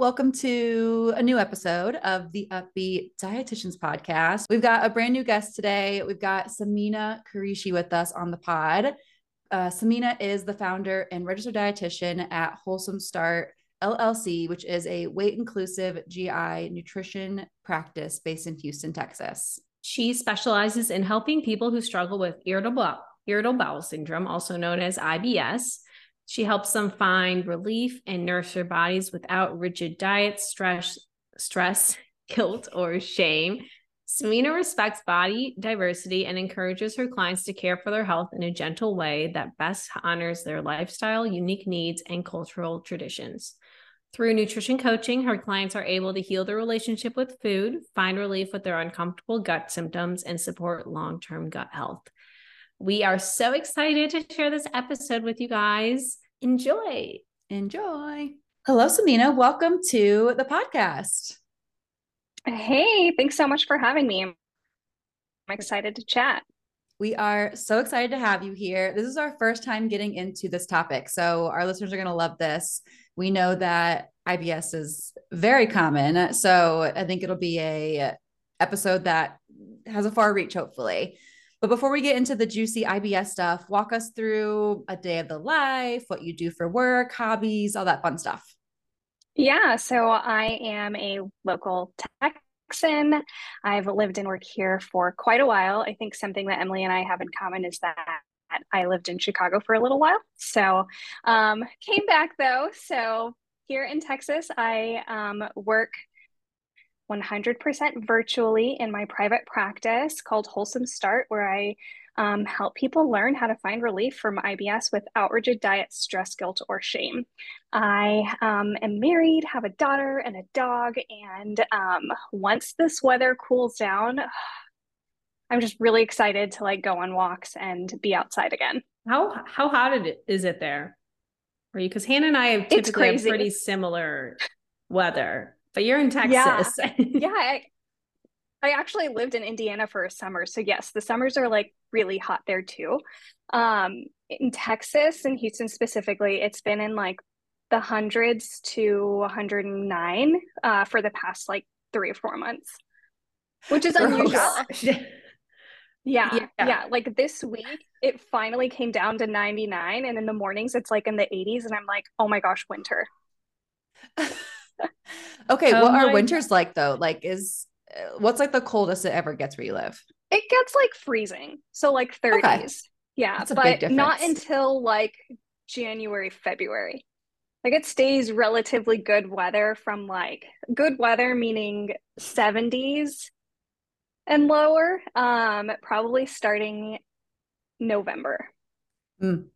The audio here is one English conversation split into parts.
welcome to a new episode of the Up-Beet Dietitians Podcast. We've got a brand new guest today. We've got Samina Qureshi with us on the pod. Uh, Samina is the founder and registered dietitian at Wholesome Start LLC, which is a weight inclusive GI nutrition practice based in Houston, Texas. She specializes in helping people who struggle with irritable, irritable bowel syndrome, also known as IBS she helps them find relief and nurse their bodies without rigid diets, stress, stress, guilt, or shame. Samina respects body diversity and encourages her clients to care for their health in a gentle way that best honors their lifestyle, unique needs, and cultural traditions. Through nutrition coaching, her clients are able to heal their relationship with food, find relief with their uncomfortable gut symptoms, and support long term gut health. We are so excited to share this episode with you guys. Enjoy. Enjoy. Hello, Samina. Welcome to the podcast. Hey, thanks so much for having me. I'm excited to chat. We are so excited to have you here. This is our first time getting into this topic. So, our listeners are going to love this. We know that IBS is very common. So, I think it'll be a episode that has a far reach, hopefully. But before we get into the juicy IBS stuff, walk us through a day of the life, what you do for work, hobbies, all that fun stuff. Yeah, so I am a local Texan. I've lived and worked here for quite a while. I think something that Emily and I have in common is that I lived in Chicago for a little while. So um, came back though. So here in Texas, I um, work 100% virtually in my private practice called Wholesome Start, where I um, help people learn how to find relief from IBS without rigid diet, stress, guilt, or shame. I um, am married, have a daughter and a dog, and um, once this weather cools down, I'm just really excited to like go on walks and be outside again. How how hot is it there? For you? Because Hannah and I have typically have pretty similar weather but you're in Texas. Yeah, yeah I, I actually lived in Indiana for a summer. So yes, the summers are like really hot there too. Um, in Texas and Houston specifically, it's been in like the hundreds to 109 uh, for the past like three or four months, which is unusual. yeah, yeah, yeah. Like this week, it finally came down to 99, and in the mornings, it's like in the 80s, and I'm like, oh my gosh, winter. okay, oh what are winters God. like though? Like, is uh, what's like the coldest it ever gets where you live? It gets like freezing, so like 30s. Okay. Yeah, but not until like January, February. Like it stays relatively good weather from like good weather meaning 70s and lower, um, probably starting November. Mm.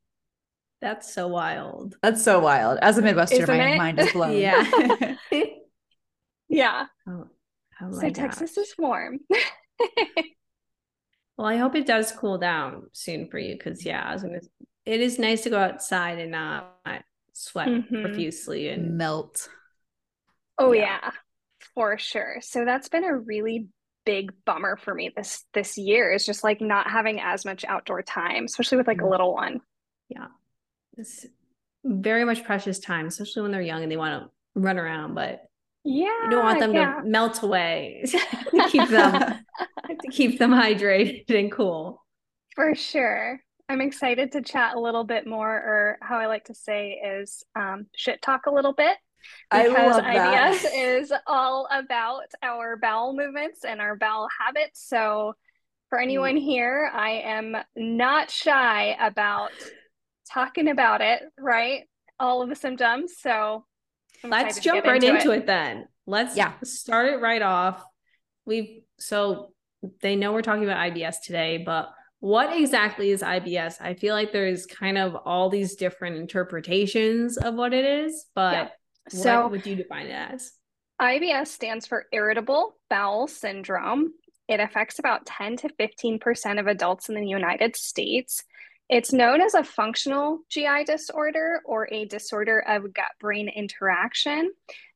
That's so wild. That's so wild. As a Midwesterner, my mind is blown. yeah. yeah. Oh, oh so gosh. Texas is warm. well, I hope it does cool down soon for you because yeah, I was gonna it is nice to go outside and not sweat mm-hmm. profusely and melt. Oh yeah. yeah, for sure. So that's been a really big bummer for me this this year is just like not having as much outdoor time, especially with like a mm. little one. Yeah it's very much precious time, especially when they're young and they want to run around, but yeah, you don't want them yeah. to melt away. to keep them to keep them hydrated and cool. For sure. I'm excited to chat a little bit more, or how I like to say is um, shit talk a little bit. Because IBS is all about our bowel movements and our bowel habits. So, for anyone here, I am not shy about talking about it, right? All of the symptoms. So let's jump right into, into it. it. then. Let's yeah. start it right off. We've so they know we're talking about IBS today, but what exactly is IBS? I feel like there's kind of all these different interpretations of what it is, but yeah. so what would you define it as? IBS stands for irritable bowel syndrome. It affects about 10 to 15% of adults in the United States. It's known as a functional GI disorder or a disorder of gut brain interaction.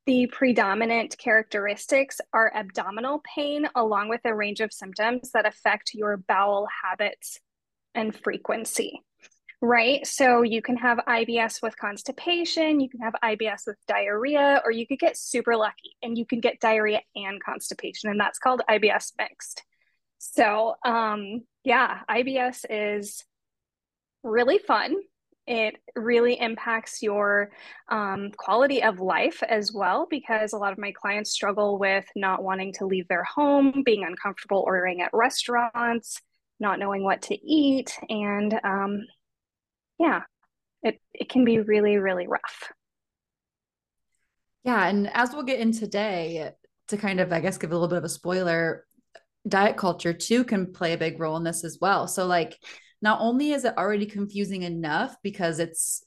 The predominant characteristics are abdominal pain, along with a range of symptoms that affect your bowel habits and frequency. right? So you can have IBS with constipation, you can have IBS with diarrhea, or you could get super lucky and you can get diarrhea and constipation, and that's called IBS mixed. So, um, yeah, IBS is really fun. It really impacts your um, quality of life as well, because a lot of my clients struggle with not wanting to leave their home, being uncomfortable ordering at restaurants, not knowing what to eat, and um, yeah, it, it can be really, really rough. Yeah. And as we'll get in today, to kind of, I guess, give a little bit of a spoiler, diet culture too can play a big role in this as well. So, like, not only is it already confusing enough because it's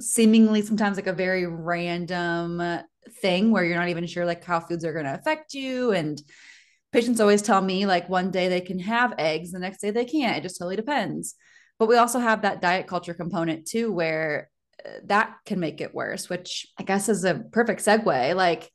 seemingly sometimes like a very random thing where you're not even sure like how foods are going to affect you. And patients always tell me like one day they can have eggs the next day they can't. It just totally depends. But we also have that diet culture component too, where uh, that can make it worse, which I guess is a perfect segue. Like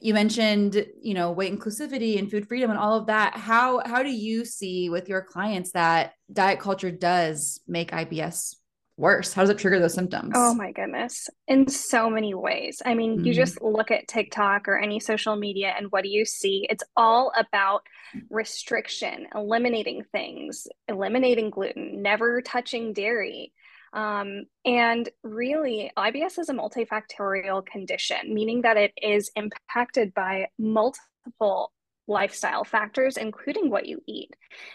you mentioned, you know, weight inclusivity and food freedom and all of that. How how do you see with your clients that diet culture does make IBS worse? How does it trigger those symptoms? Oh my goodness. In so many ways. I mean, mm-hmm. you just look at TikTok or any social media and what do you see? It's all about restriction, eliminating things, eliminating gluten, never touching dairy. Um, and really, IBS is a multifactorial condition, meaning that it is impacted by multiple lifestyle factors, including what you eat.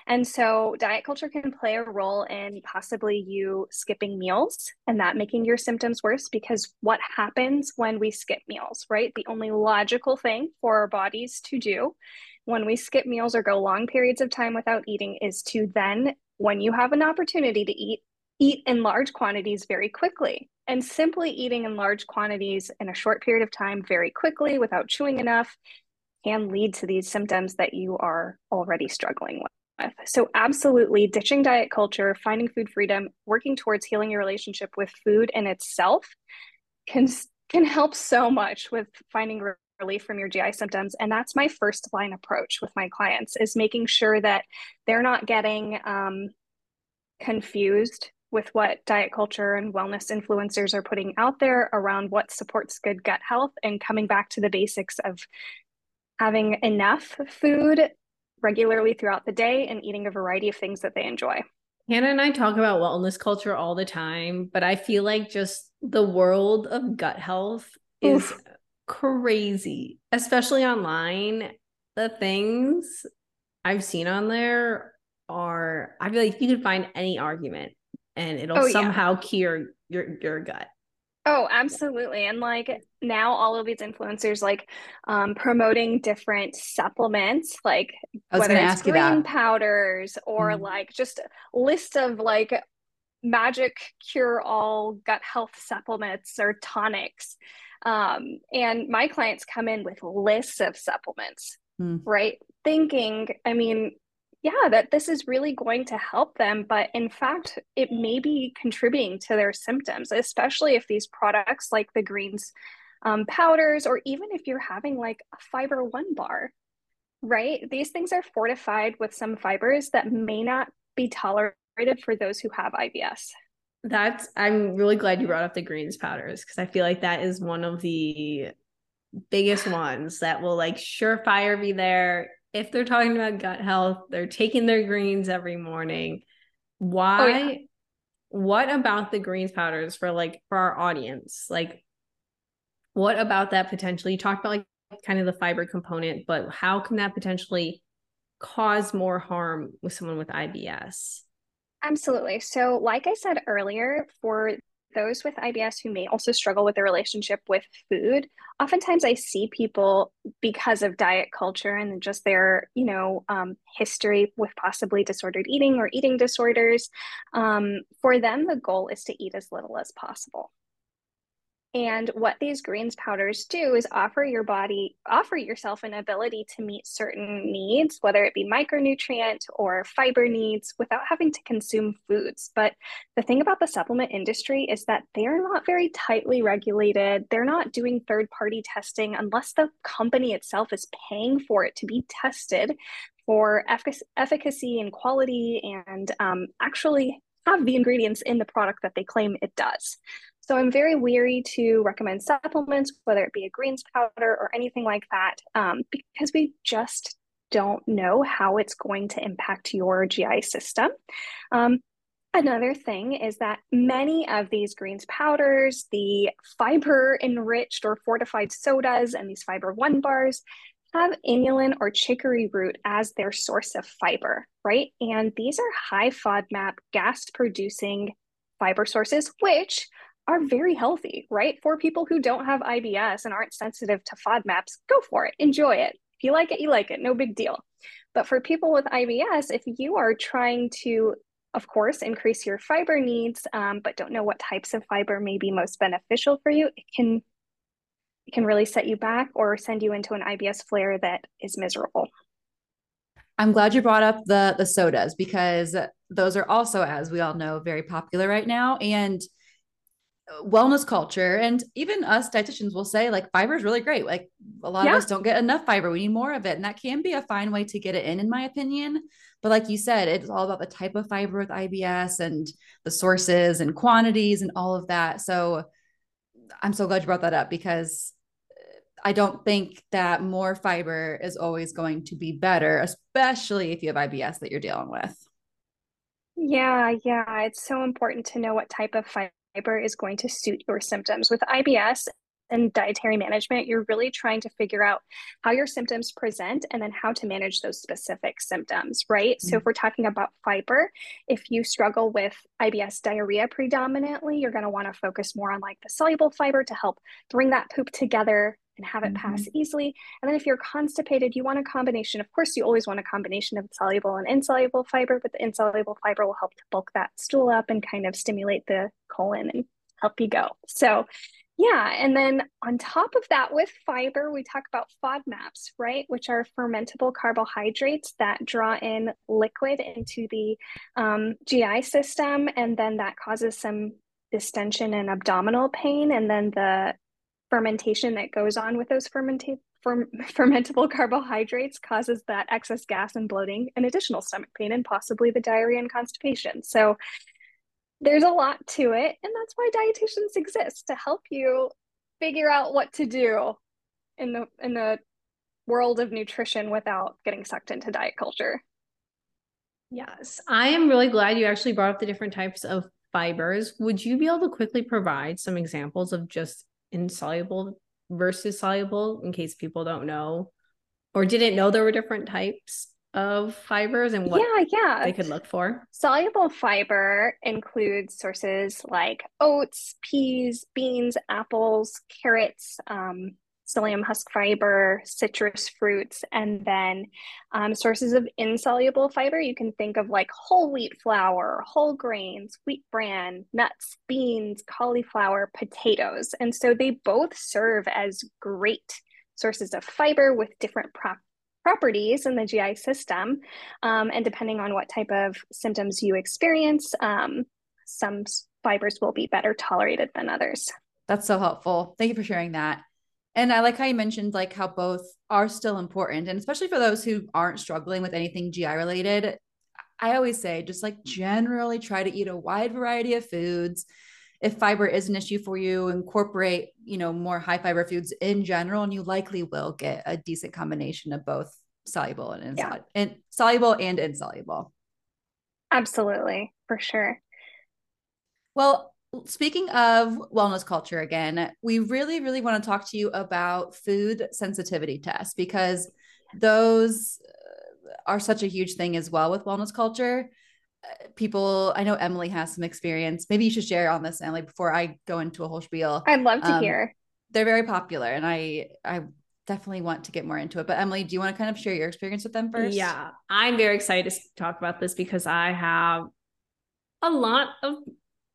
And so, diet culture can play a role in possibly you skipping meals and that making your symptoms worse because what happens when we skip meals, right? The only logical thing for our bodies to do when we skip meals or go long periods of time without eating is to then, when you have an opportunity to eat, eat in large quantities very quickly. And simply eating in large quantities in a short period of time very quickly without chewing enough can lead to these symptoms that you are already struggling with. So, absolutely ditching diet culture, finding food freedom, working towards healing your relationship with food in itself can, can help so much with finding relief from your GI symptoms. And that's my first line approach with my clients is making sure that they're not getting um, confused with what diet culture and wellness influencers are putting out there around what supports good gut health and coming back to the basics of having enough food regularly throughout the day and eating a variety of things that they enjoy. Hannah and I talk about wellness culture all the time, but I feel like just the world of gut health is Oof. crazy, especially online. The things I've seen on there are, I feel like you could find any argument and it'll oh, somehow yeah. cure your your gut. Oh, absolutely. And like now all of these influencers like um, promoting different supplements, like whether it's green powders or mm-hmm. like just a list of like magic cure all gut health supplements or tonics. Um, and my clients come in with lists of supplements, mm. right? Thinking, I mean, yeah, that this is really going to help them. But in fact, it may be contributing to their symptoms, especially if these products like the greens um, powders, or even if you're having like a fiber one bar, right? These things are fortified with some fibers that may not be tolerated for those who have IBS. That's, I'm really glad you brought up the greens powders because I feel like that is one of the biggest ones that will like surefire be there if they're talking about gut health, they're taking their greens every morning. Why? Oh, yeah. What about the greens powders for like for our audience? Like, what about that potentially? You talked about like kind of the fiber component, but how can that potentially cause more harm with someone with IBS? Absolutely. So, like I said earlier, for those with IBS who may also struggle with their relationship with food, oftentimes I see people because of diet culture and just their, you know, um, history with possibly disordered eating or eating disorders. Um, for them, the goal is to eat as little as possible. And what these greens powders do is offer your body, offer yourself an ability to meet certain needs, whether it be micronutrient or fiber needs, without having to consume foods. But the thing about the supplement industry is that they're not very tightly regulated. They're not doing third party testing unless the company itself is paying for it to be tested for efficacy and quality and um, actually have the ingredients in the product that they claim it does. So I'm very weary to recommend supplements, whether it be a greens powder or anything like that, um, because we just don't know how it's going to impact your GI system. Um, Another thing is that many of these greens powders, the fiber enriched or fortified sodas, and these fiber one bars have inulin or chicory root as their source of fiber, right? And these are high FODMAP gas producing fiber sources, which are very healthy, right? For people who don't have IBS and aren't sensitive to FODMAPs, go for it, enjoy it. If you like it, you like it, no big deal. But for people with IBS, if you are trying to, of course, increase your fiber needs, um, but don't know what types of fiber may be most beneficial for you, it can it can really set you back or send you into an IBS flare that is miserable. I'm glad you brought up the the sodas because those are also, as we all know, very popular right now. And wellness culture and even us dietitians will say like fiber is really great. Like a lot yeah. of us don't get enough fiber. We need more of it. And that can be a fine way to get it in in my opinion. But like you said it's all about the type of fiber with ibs and the sources and quantities and all of that. So i'm so glad you brought that up because i don't think that more fiber is always going to be better especially if you have ibs that you're dealing with. Yeah yeah. It's so important to know what type of fiber fiber is going to suit your symptoms. With IBS and dietary management, you're really trying to figure out how your symptoms present and then how to manage those specific symptoms, right? Mm-hmm. So, if mm. we're talking about fiber, if you struggle with IBS diarrhea predominantly, you're going to want to focus more on like the soluble fiber to help bring that poop together and have it pass mm-hmm. easily. And then if you're constipated, you want a combination. Of course, you always want a combination of soluble and insoluble fiber, but the insoluble fiber will help to bulk that stool up and kind of stimulate the colon and help you go. So, yeah. And then on top of that, with fiber, we talk about FODMAPs, right? Which are fermentable carbohydrates that draw in liquid into the um, GI system. And then that causes some distension and abdominal pain. And then the fermentation that goes on with those fermentable carbohydrates causes that excess gas and bloating and additional stomach pain and possibly the diarrhea and constipation. So there's a lot to it and that's why dietitians exist to help you figure out what to do in the in the world of nutrition without getting sucked into diet culture. Yes, I am really glad you actually brought up the different types of fibers. Would you be able to quickly provide some examples of just insoluble versus soluble in case people don't know or didn't know there were different types of fibers and what yeah, yeah. they could look for? Soluble fiber includes sources like oats, peas, beans, apples, carrots, um, psyllium husk fiber, citrus fruits, and then um, sources of insoluble fiber. You can think of like whole wheat flour, whole grains, wheat bran, nuts, beans, cauliflower, potatoes. And so they both serve as great sources of fiber with different prop- properties in the GI system. Um, and depending on what type of symptoms you experience, um, some fibers will be better tolerated than others. That's so helpful. Thank you for sharing that. And I like how you mentioned like how both are still important. And especially for those who aren't struggling with anything GI related, I always say just like generally try to eat a wide variety of foods. If fiber is an issue for you, incorporate, you know, more high fiber foods in general, and you likely will get a decent combination of both soluble and insoluble yeah. and soluble and insoluble. Absolutely, for sure. Well, speaking of wellness culture again, we really, really want to talk to you about food sensitivity tests because those uh, are such a huge thing as well with wellness culture. Uh, people, I know Emily has some experience. Maybe you should share on this, Emily, before I go into a whole spiel. I'd love to um, hear. They're very popular, and I, I definitely want to get more into it. But Emily, do you want to kind of share your experience with them first? Yeah, I'm very excited to talk about this because I have a lot of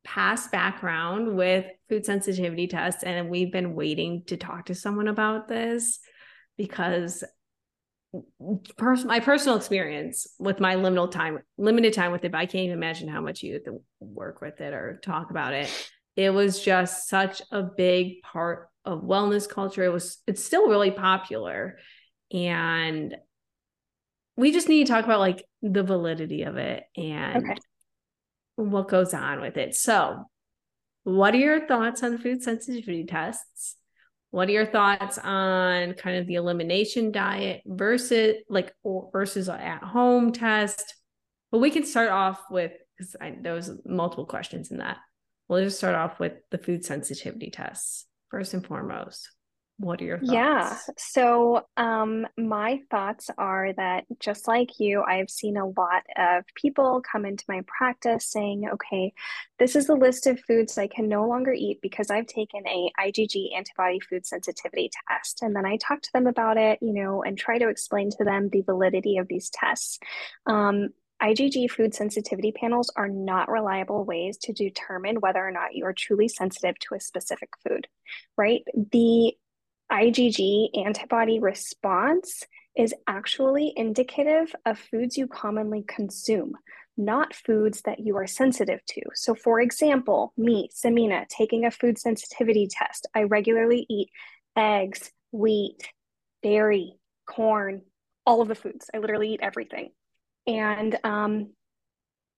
past background with food sensitivity tests and we've been waiting to talk to someone about this because pers- my personal experience with my limited time limited time with it but i can't even imagine how much you work with it or talk about it. It was just such a big part of wellness culture. It was it's still really popular and we just need to talk about like the validity of it and okay what goes on with it. So, what are your thoughts on food sensitivity tests? What are your thoughts on kind of the elimination diet versus like versus at home test? But we can start off with because there was multiple questions in that. We'll just start off with the food sensitivity tests first and foremost. What are your thoughts? Yeah. So, um, my thoughts are that just like you, I've seen a lot of people come into my practice saying, okay, this is the list of foods I can no longer eat because I've taken a IgG antibody food sensitivity test. And then I talk to them about it, you know, and try to explain to them the validity of these tests. Um, IgG food sensitivity panels are not reliable ways to determine whether or not you are truly sensitive to a specific food, right? The IgG antibody response is actually indicative of foods you commonly consume, not foods that you are sensitive to. So, for example, me, Samina, taking a food sensitivity test, I regularly eat eggs, wheat, dairy, corn, all of the foods. I literally eat everything. And um,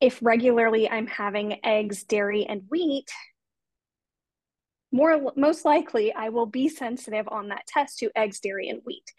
if regularly I'm having eggs, dairy, and wheat, more most likely I will be sensitive on that test to eggs, dairy, and wheat,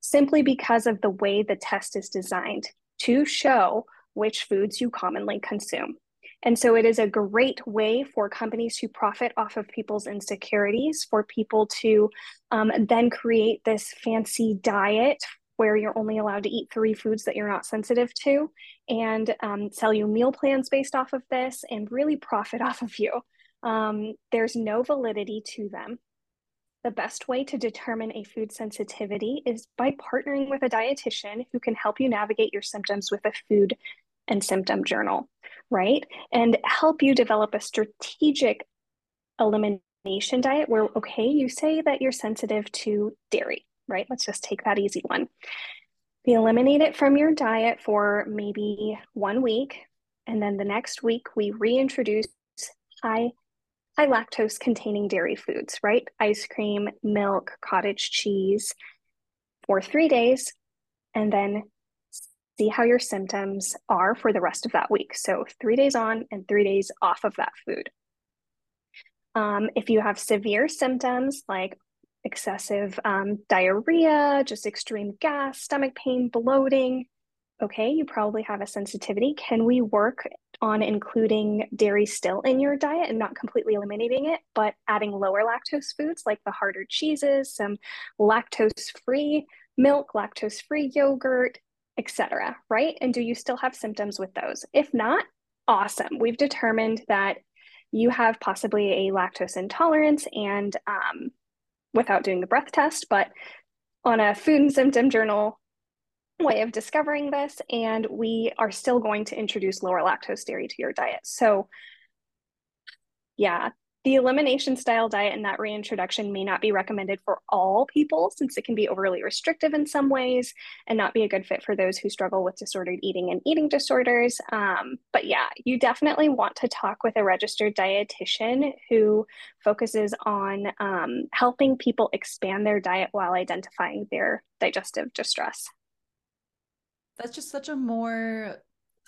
simply because of the way the test is designed to show which foods you commonly consume. And so it is a great way for companies to profit off of people's insecurities, for people to um, then create this fancy diet where you're only allowed to eat three foods that you're not sensitive to and um, sell you meal plans based off of this and really profit off of you. Um, there's no validity to them. The best way to determine a food sensitivity is by partnering with a dietitian who can help you navigate your symptoms with a food and symptom journal, right? And help you develop a strategic elimination diet where, okay, you say that you're sensitive to dairy, right? Let's just take that easy one. You eliminate it from your diet for maybe one week. And then the next week, we reintroduce high high lactose containing dairy foods, right? Ice cream, milk, cottage cheese for three days, and then see how your symptoms are for the rest of that week. So, three days on and three days off of that food. Um, if you have severe symptoms like excessive um, diarrhea, just extreme gas, stomach pain, bloating, okay, you probably have a sensitivity. Can we work on including dairy still in your diet and not completely eliminating it, but adding lower lactose foods like the harder cheeses, some lactose free milk, lactose free yogurt, etc. Right? And do you still have symptoms with those? If not, awesome. We've determined that you have possibly a lactose intolerance and um, without doing the breath test, but on a food and symptom journal way of discovering this, and we are still going to introduce lower lactose dairy to your diet. So, yeah, the elimination style diet and that reintroduction may not be recommended for all people since it can be overly restrictive in some ways and not be a good fit for those who struggle with disordered eating and eating disorders. Um, but yeah, you definitely want to talk with a registered dietitian who focuses on um, helping people expand their diet while identifying their digestive distress that's just such a more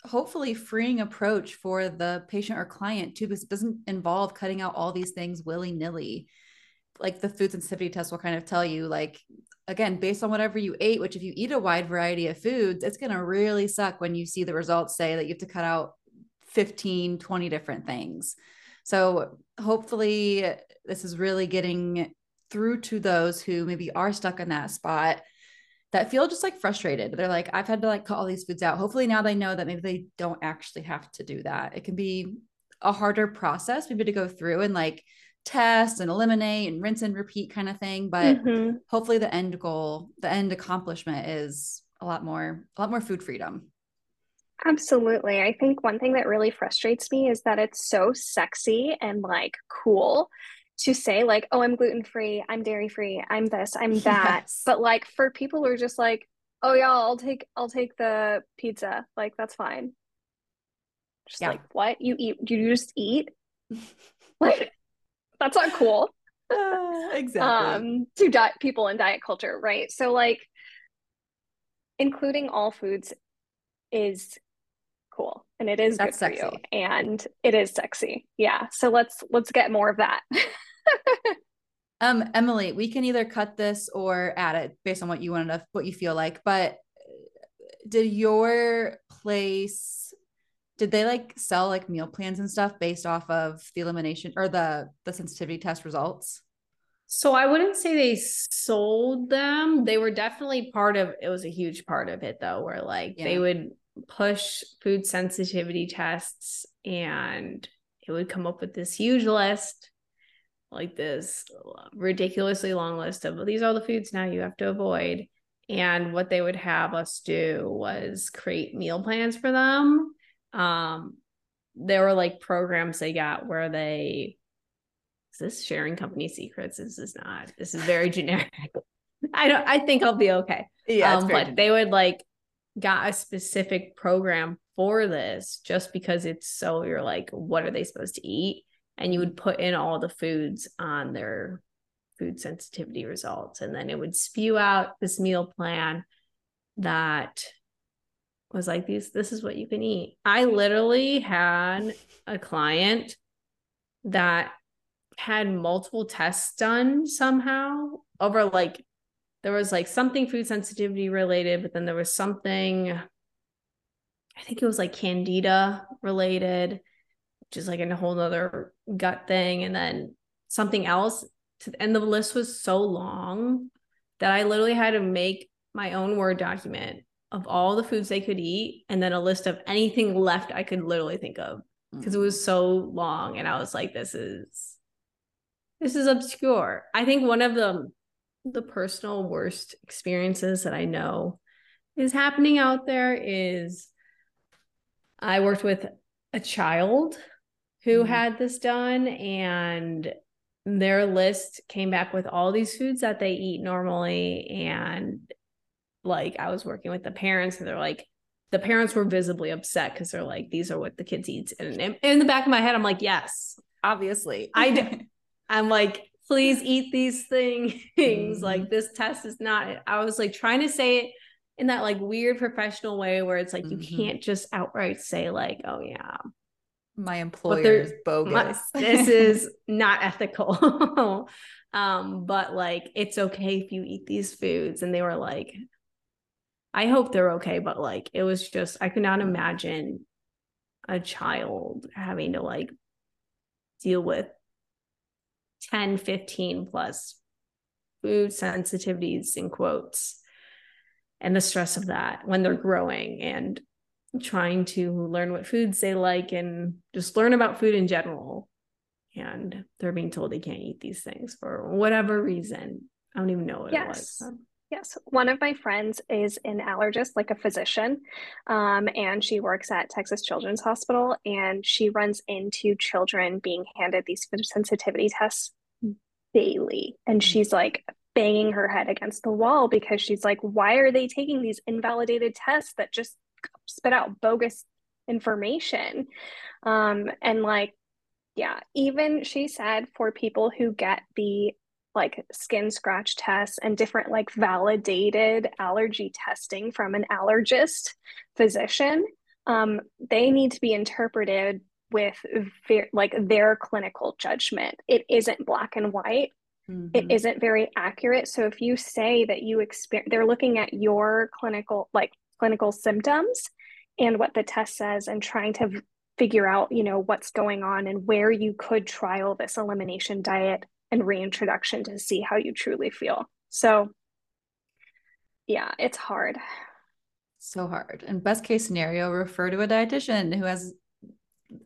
hopefully freeing approach for the patient or client too because it doesn't involve cutting out all these things willy-nilly. Like the food sensitivity test will kind of tell you like again based on whatever you ate which if you eat a wide variety of foods it's going to really suck when you see the results say that you have to cut out 15 20 different things. So hopefully this is really getting through to those who maybe are stuck in that spot that feel just like frustrated. They're like, I've had to like cut all these foods out. Hopefully now they know that maybe they don't actually have to do that. It can be a harder process maybe to go through and like test and eliminate and rinse and repeat kind of thing. But mm-hmm. hopefully the end goal, the end accomplishment is a lot more, a lot more food freedom. Absolutely. I think one thing that really frustrates me is that it's so sexy and like cool to say like oh i'm gluten free i'm dairy free i'm this i'm that yes. but like for people who are just like oh yeah i'll take i'll take the pizza like that's fine just yeah. like what you eat you just eat like that's not cool uh, exactly um to diet people in diet culture right so like including all foods is cool and it is That's good for sexy. you and it is sexy. Yeah. So let's let's get more of that. um Emily, we can either cut this or add it based on what you want to what you feel like, but did your place did they like sell like meal plans and stuff based off of the elimination or the the sensitivity test results? So I wouldn't say they sold them. They were definitely part of it was a huge part of it though, where like yeah. they would push food sensitivity tests and it would come up with this huge list like this ridiculously long list of these are the foods now you have to avoid. And what they would have us do was create meal plans for them. Um there were like programs they got where they is this sharing company secrets? This is not? This is very generic. I don't i think i'll be okay. Yeah um, but generic. they would like got a specific program for this just because it's so you're like what are they supposed to eat and you would put in all the foods on their food sensitivity results. And then it would spew out this meal plan that was like these this is what you can eat. I literally had a client that had multiple tests done somehow over like there was like something food sensitivity related, but then there was something, I think it was like candida related, is like a whole other gut thing. And then something else. To, and the list was so long that I literally had to make my own Word document of all the foods they could eat and then a list of anything left I could literally think of hmm. because it was so long. And I was like, this is this is obscure. I think one of the the personal worst experiences that I know is happening out there is I worked with a child who mm had this done and their list came back with all these foods that they eat normally and like I was working with the parents and they're like the parents were visibly upset because they're like these are what the kids eat and in, in the back of my head I'm like yes obviously I do. I'm like please eat these things. Mm-hmm. Like this test is not, I was like trying to say it in that like weird professional way where it's like mm-hmm. you can't just outright say, like, oh yeah. My employer is bogus. My, this is not ethical. um, but like it's okay if you eat these foods. And they were like, I hope they're okay, but like it was just I could not imagine a child having to like deal with 10, 15 plus food sensitivities in quotes and the stress of that when they're growing and trying to learn what foods they like and just learn about food in general. And they're being told they can't eat these things for whatever reason. I don't even know what yes. it was. Yes, one of my friends is an allergist, like a physician, um, and she works at Texas Children's Hospital. And she runs into children being handed these food sensitivity tests daily. And mm. she's like banging her head against the wall because she's like, why are they taking these invalidated tests that just spit out bogus information? Um, and like, yeah, even she said for people who get the like skin scratch tests and different like validated allergy testing from an allergist physician um, they need to be interpreted with ver- like their clinical judgment it isn't black and white mm-hmm. it isn't very accurate so if you say that you experience they're looking at your clinical like clinical symptoms and what the test says and trying to figure out you know what's going on and where you could trial this elimination diet and reintroduction to see how you truly feel. So, yeah, it's hard. So hard. And best case scenario, refer to a dietitian who has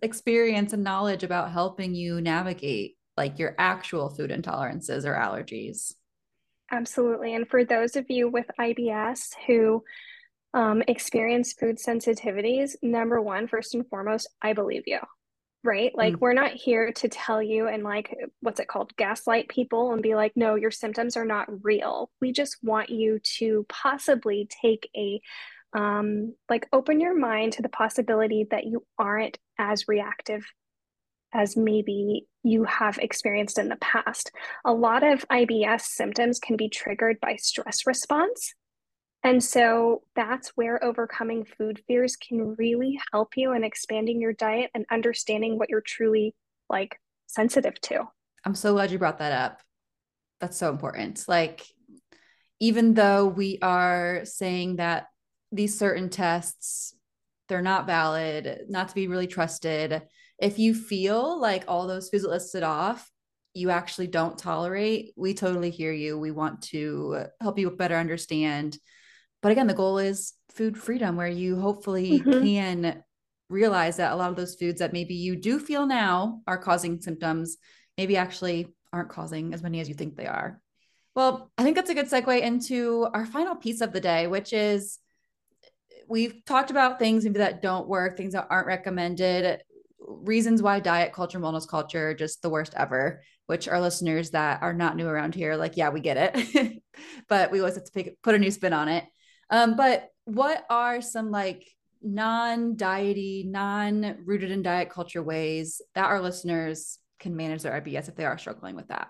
experience and knowledge about helping you navigate like your actual food intolerances or allergies. Absolutely. And for those of you with IBS who um, experience food sensitivities, number one, first and foremost, I believe you right? Like, mm. we're not here to tell you and, like, what's it called? Gaslight people and be like, no, your symptoms are not real. We just want you to possibly take a, um, like, open your mind to the possibility that you aren't as reactive as maybe you have experienced in the past. A lot of IBS symptoms can be triggered by stress response. And so that's where overcoming food fears can really help you in expanding your diet and understanding what you're truly like sensitive to. I'm so glad you brought that up. That's so important. Like, even though we are saying that these certain tests they're not valid, not to be really trusted. If you feel like all those foods listed off, you actually don't tolerate, we totally hear you. We want to help you better understand. But again, the goal is food freedom, where you hopefully mm-hmm. can realize that a lot of those foods that maybe you do feel now are causing symptoms, maybe actually aren't causing as many as you think they are. Well, I think that's a good segue into our final piece of the day, which is we've talked about things maybe that don't work, things that aren't recommended, reasons why diet culture, wellness culture, just the worst ever. Which our listeners that are not new around here, like, yeah, we get it, but we always have to pick, put a new spin on it. Um, but what are some like non-diety, non-rooted in diet culture ways that our listeners can manage their IBS if they are struggling with that?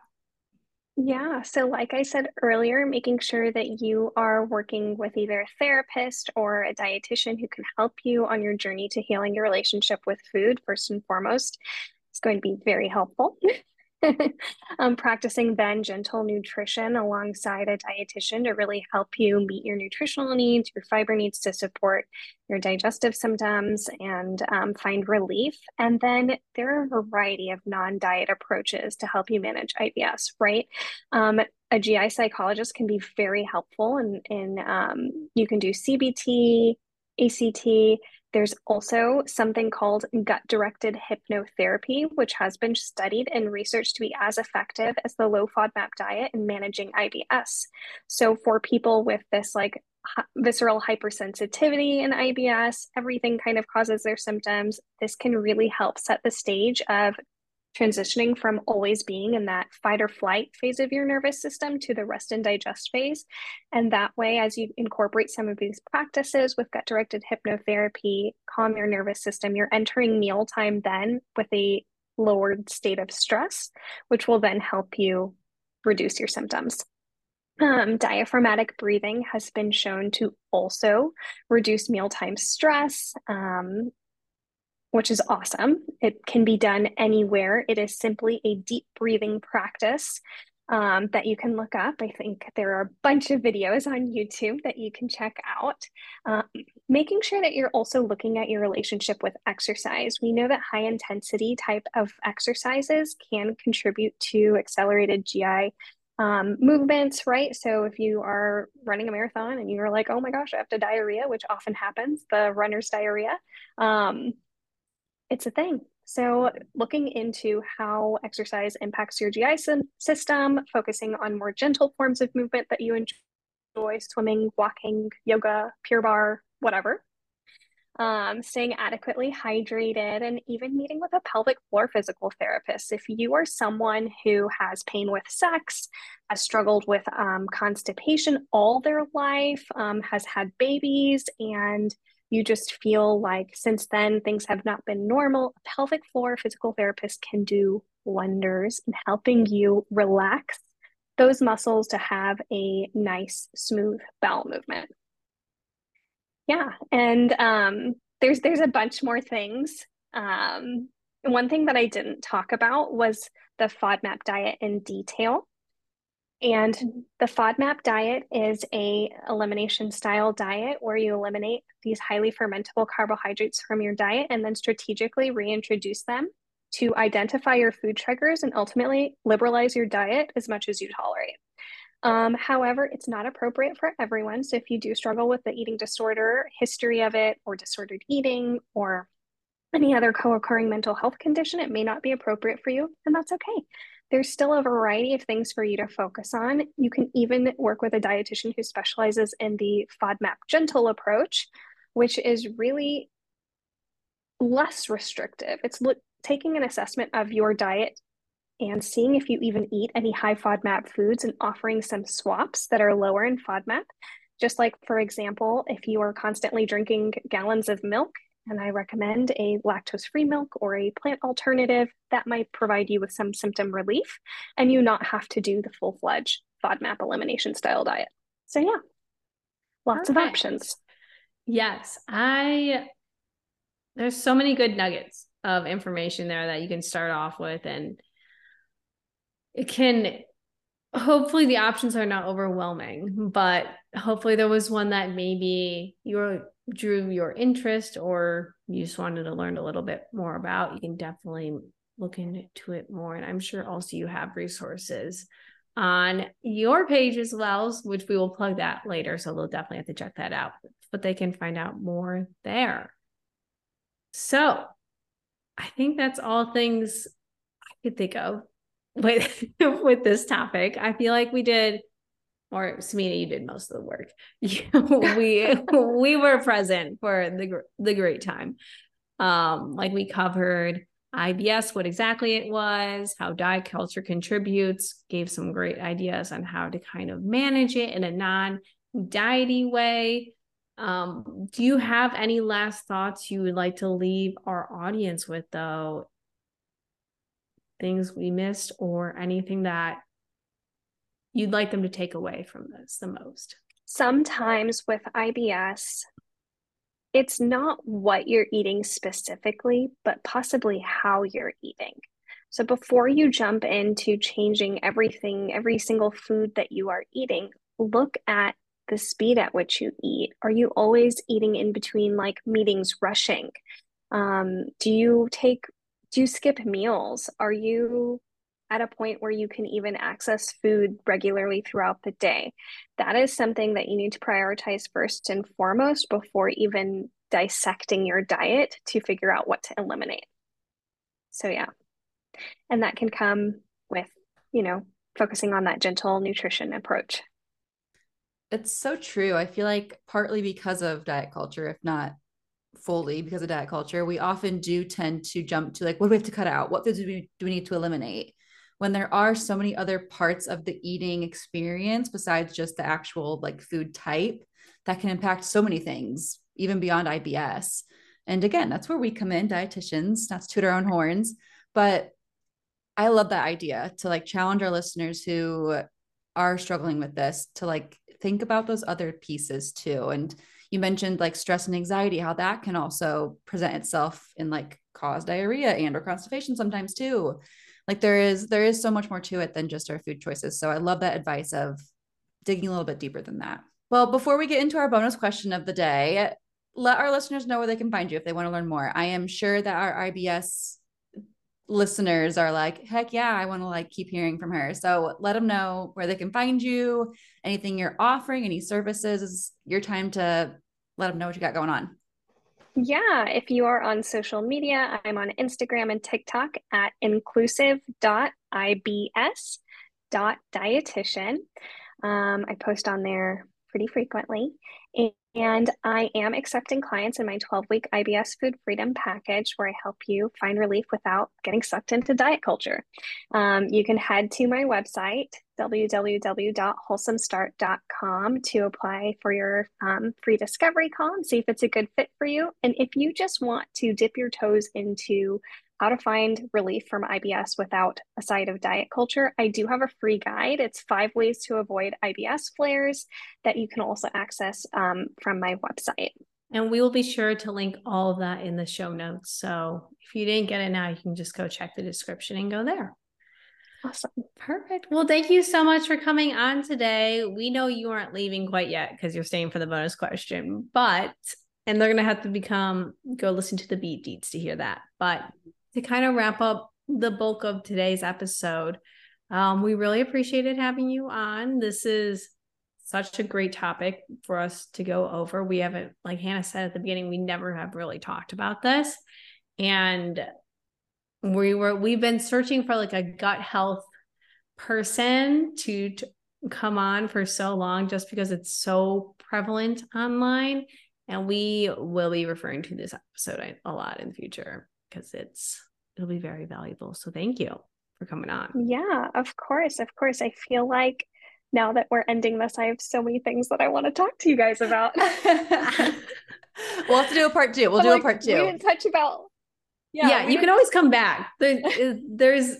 Yeah. So, like I said earlier, making sure that you are working with either a therapist or a dietitian who can help you on your journey to healing your relationship with food, first and foremost, is going to be very helpful. um, practicing then gentle nutrition alongside a dietitian to really help you meet your nutritional needs, your fiber needs to support your digestive symptoms and um, find relief. And then there are a variety of non diet approaches to help you manage IBS, right? Um, a GI psychologist can be very helpful, and in, in um, you can do CBT, ACT, there's also something called gut directed hypnotherapy, which has been studied and researched to be as effective as the low FODMAP diet in managing IBS. So, for people with this like visceral hypersensitivity in IBS, everything kind of causes their symptoms. This can really help set the stage of transitioning from always being in that fight or flight phase of your nervous system to the rest and digest phase. And that way, as you incorporate some of these practices with gut directed hypnotherapy, calm your nervous system, you're entering mealtime then with a lowered state of stress, which will then help you reduce your symptoms. Um, diaphragmatic breathing has been shown to also reduce mealtime stress, um, which is awesome. It can be done anywhere. It is simply a deep breathing practice um, that you can look up. I think there are a bunch of videos on YouTube that you can check out. Um, making sure that you're also looking at your relationship with exercise. We know that high intensity type of exercises can contribute to accelerated GI um, movements, right? So if you are running a marathon and you're like, oh my gosh, I have to diarrhea, which often happens, the runner's diarrhea, um, it's a thing. So, looking into how exercise impacts your GI system, focusing on more gentle forms of movement that you enjoy swimming, walking, yoga, Pure Barre, whatever. Um, staying adequately hydrated, and even meeting with a pelvic floor physical therapist. If you are someone who has pain with sex, has struggled with um, constipation all their life, um, has had babies, and you just feel like since then things have not been normal, a pelvic floor physical therapist can do wonders in helping you relax those muscles to have a nice, smooth bowel movement. Yeah, and um, there's there's a bunch more things. Um, one thing that I didn't talk about was the FODMAP diet in detail. And the FODMAP diet is a elimination style diet where you eliminate these highly fermentable carbohydrates from your diet and then strategically reintroduce them to identify your food triggers and ultimately liberalize your diet as much as you tolerate. Um, however, it's not appropriate for everyone. So if you do struggle with the eating disorder, history of it, or disordered eating, or any other co occurring mental health condition, it may not be appropriate for you, and that's okay there's still a variety of things for you to focus on. You can even work with a dietitian who specializes in the FODMAP gentle approach, which is really less restrictive. It's taking an assessment of your diet and seeing if you even eat any high FODMAP foods and offering some swaps that are lower in FODMAP. Just like, for example, if you are constantly drinking gallons of milk and I recommend a lactose free milk or a plant alternative that might provide you with some symptom relief and you not have to do the full fledged FODMAP elimination style diet. So, yeah, lots Perfect. of options. Yes, I there's so many good nuggets of information there that you can start off with and it can hopefully the options are not overwhelming but hopefully there was one that maybe you drew your interest or you just wanted to learn a little bit more about you can definitely look into it more. And i'm sure also you have resources on your page as well which we will plug that later. So they'll definitely have to check that out but they can find out more there. So I think that's all things I could think of with with this topic. I feel like we did or Samina, you did most of the work. we we were present for the the great time. Um, like we covered IBS, what exactly it was, how diet culture contributes, gave some great ideas on how to kind of manage it in a non diety way. Um, do you have any last thoughts you would like to leave our audience with, though? Things we missed, or anything that you'd like them to take away from this the most? Sometimes with IBS, it's not what you're eating specifically, but possibly how you're eating. So before you jump into changing everything, every single food that you are eating, look at the speed at which you eat? Are you always eating in between like meetings, rushing? Um, do you take, do you skip meals? Are you at a point where you can even access food regularly throughout the day? That is something that you need to prioritize first and foremost before even dissecting your diet to figure out what to eliminate. So, yeah. And that can come with, you know, focusing on that gentle nutrition approach. It's so true. I feel like partly because of diet culture, if not fully because of diet culture, we often do tend to jump to like, what do we have to cut out? What foods do we, do we need to eliminate? When there are so many other parts of the eating experience besides just the actual like food type that can impact so many things, even beyond IBS. And again, that's where we come in, dietitians, not to toot our own horns, but I love that idea to like challenge our listeners who are struggling with this to like think about those other pieces too. And you mentioned like stress and anxiety, how that can also present itself in like cause diarrhea and or constipation sometimes too. Like there is there is so much more to it than just our food choices. So I love that advice of digging a little bit deeper than that. Well, before we get into our bonus question of the day, let our listeners know where they can find you if they want to learn more. I am sure that our IBS listeners are like, heck yeah, I want to like keep hearing from her. So let them know where they can find you, anything you're offering, any services. Is your time to let them know what you got going on. Yeah, if you are on social media, I'm on Instagram and TikTok at inclusive.ibs.dietitian. Um, I post on there pretty frequently. And I am accepting clients in my 12 week IBS Food Freedom package where I help you find relief without getting sucked into diet culture. Um, you can head to my website, www.wholesomestart.com, to apply for your um, free discovery call and see if it's a good fit for you. And if you just want to dip your toes into how to find relief from IBS without a side of diet culture, I do have a free guide. It's five ways to avoid IBS flares that you can also access um, from my website. And we will be sure to link all of that in the show notes. So if you didn't get it now, you can just go check the description and go there. Awesome. Perfect. Well, thank you so much for coming on today. We know you aren't leaving quite yet because you're staying for the bonus question, but and they're gonna have to become go listen to the Beets Deets to hear that. But to kind of wrap up the bulk of today's episode, um, we really appreciated having you on. This is such a great topic for us to go over. We haven't, like Hannah said at the beginning, we never have really talked about this. And we were, we've been searching for like a gut health person to, to come on for so long just because it's so prevalent online. And we will be referring to this episode a lot in the future because it's it'll be very valuable. So thank you for coming on. Yeah, of course, of course. I feel like now that we're ending this, I have so many things that I want to talk to you guys about. we'll have to do a part two. We'll I'm do like, a part two. We didn't touch about. Yeah, yeah you can always come back. There, there's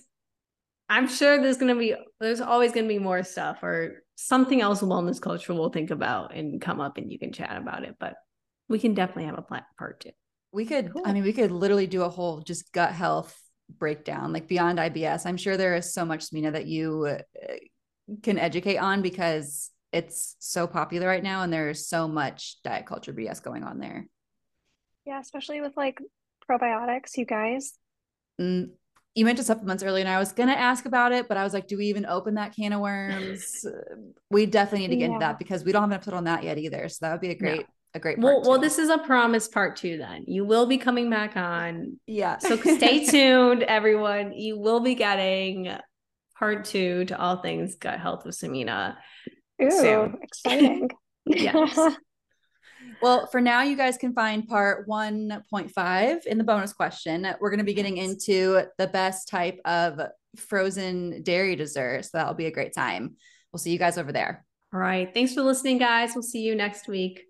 I'm sure there's gonna be there's always gonna be more stuff or something else wellness culture we'll think about and come up and you can chat about it. But we can definitely have a part two. We could, cool. I mean, we could literally do a whole just gut health breakdown, like beyond IBS. I'm sure there is so much, Samina, that you uh, can educate on because it's so popular right now and there's so much diet culture BS going on there. Yeah, especially with like probiotics, you guys. Mm, you mentioned supplements earlier, and I was gonna ask about it, but I was like, do we even open that can of worms? we definitely need to get yeah. into that because we don't have an episode on that yet either. So that would be a great, a great. well, well, this is a promise part two. Then you will be coming back on. Yeah. So stay tuned, everyone. You will be getting part two to all things gut health with Samina. Ooh, soon. exciting. yes. Well, for now, you guys can find part 1.5 in the bonus question. We're going to be getting into the best type of frozen dairy dessert. So that'll be a great time. We'll see you guys over there. All right. Thanks for listening, guys. We'll see you next week.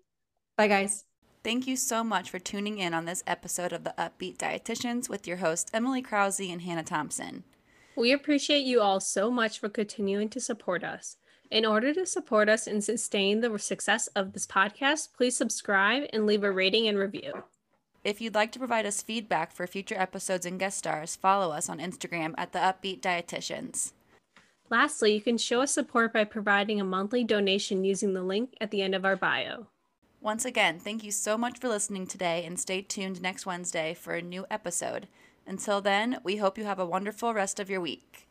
Bye, guys. Thank you so much for tuning in on this episode of the Up-Beet Dietitians with your hosts, Emily Krause and Hannah Thompson. We appreciate you all so much for continuing to support us. In order to support us and sustain the success of this podcast, please subscribe and leave a rating and review. If you'd like to provide us feedback for future episodes and guest stars, follow us on Instagram at the Up-Beet Dietitians. Lastly, you can show us support by providing a monthly donation using the link at the end of our bio. Once again, thank you so much for listening today and stay tuned next Wednesday for a new episode. Until then, we hope you have a wonderful rest of your week.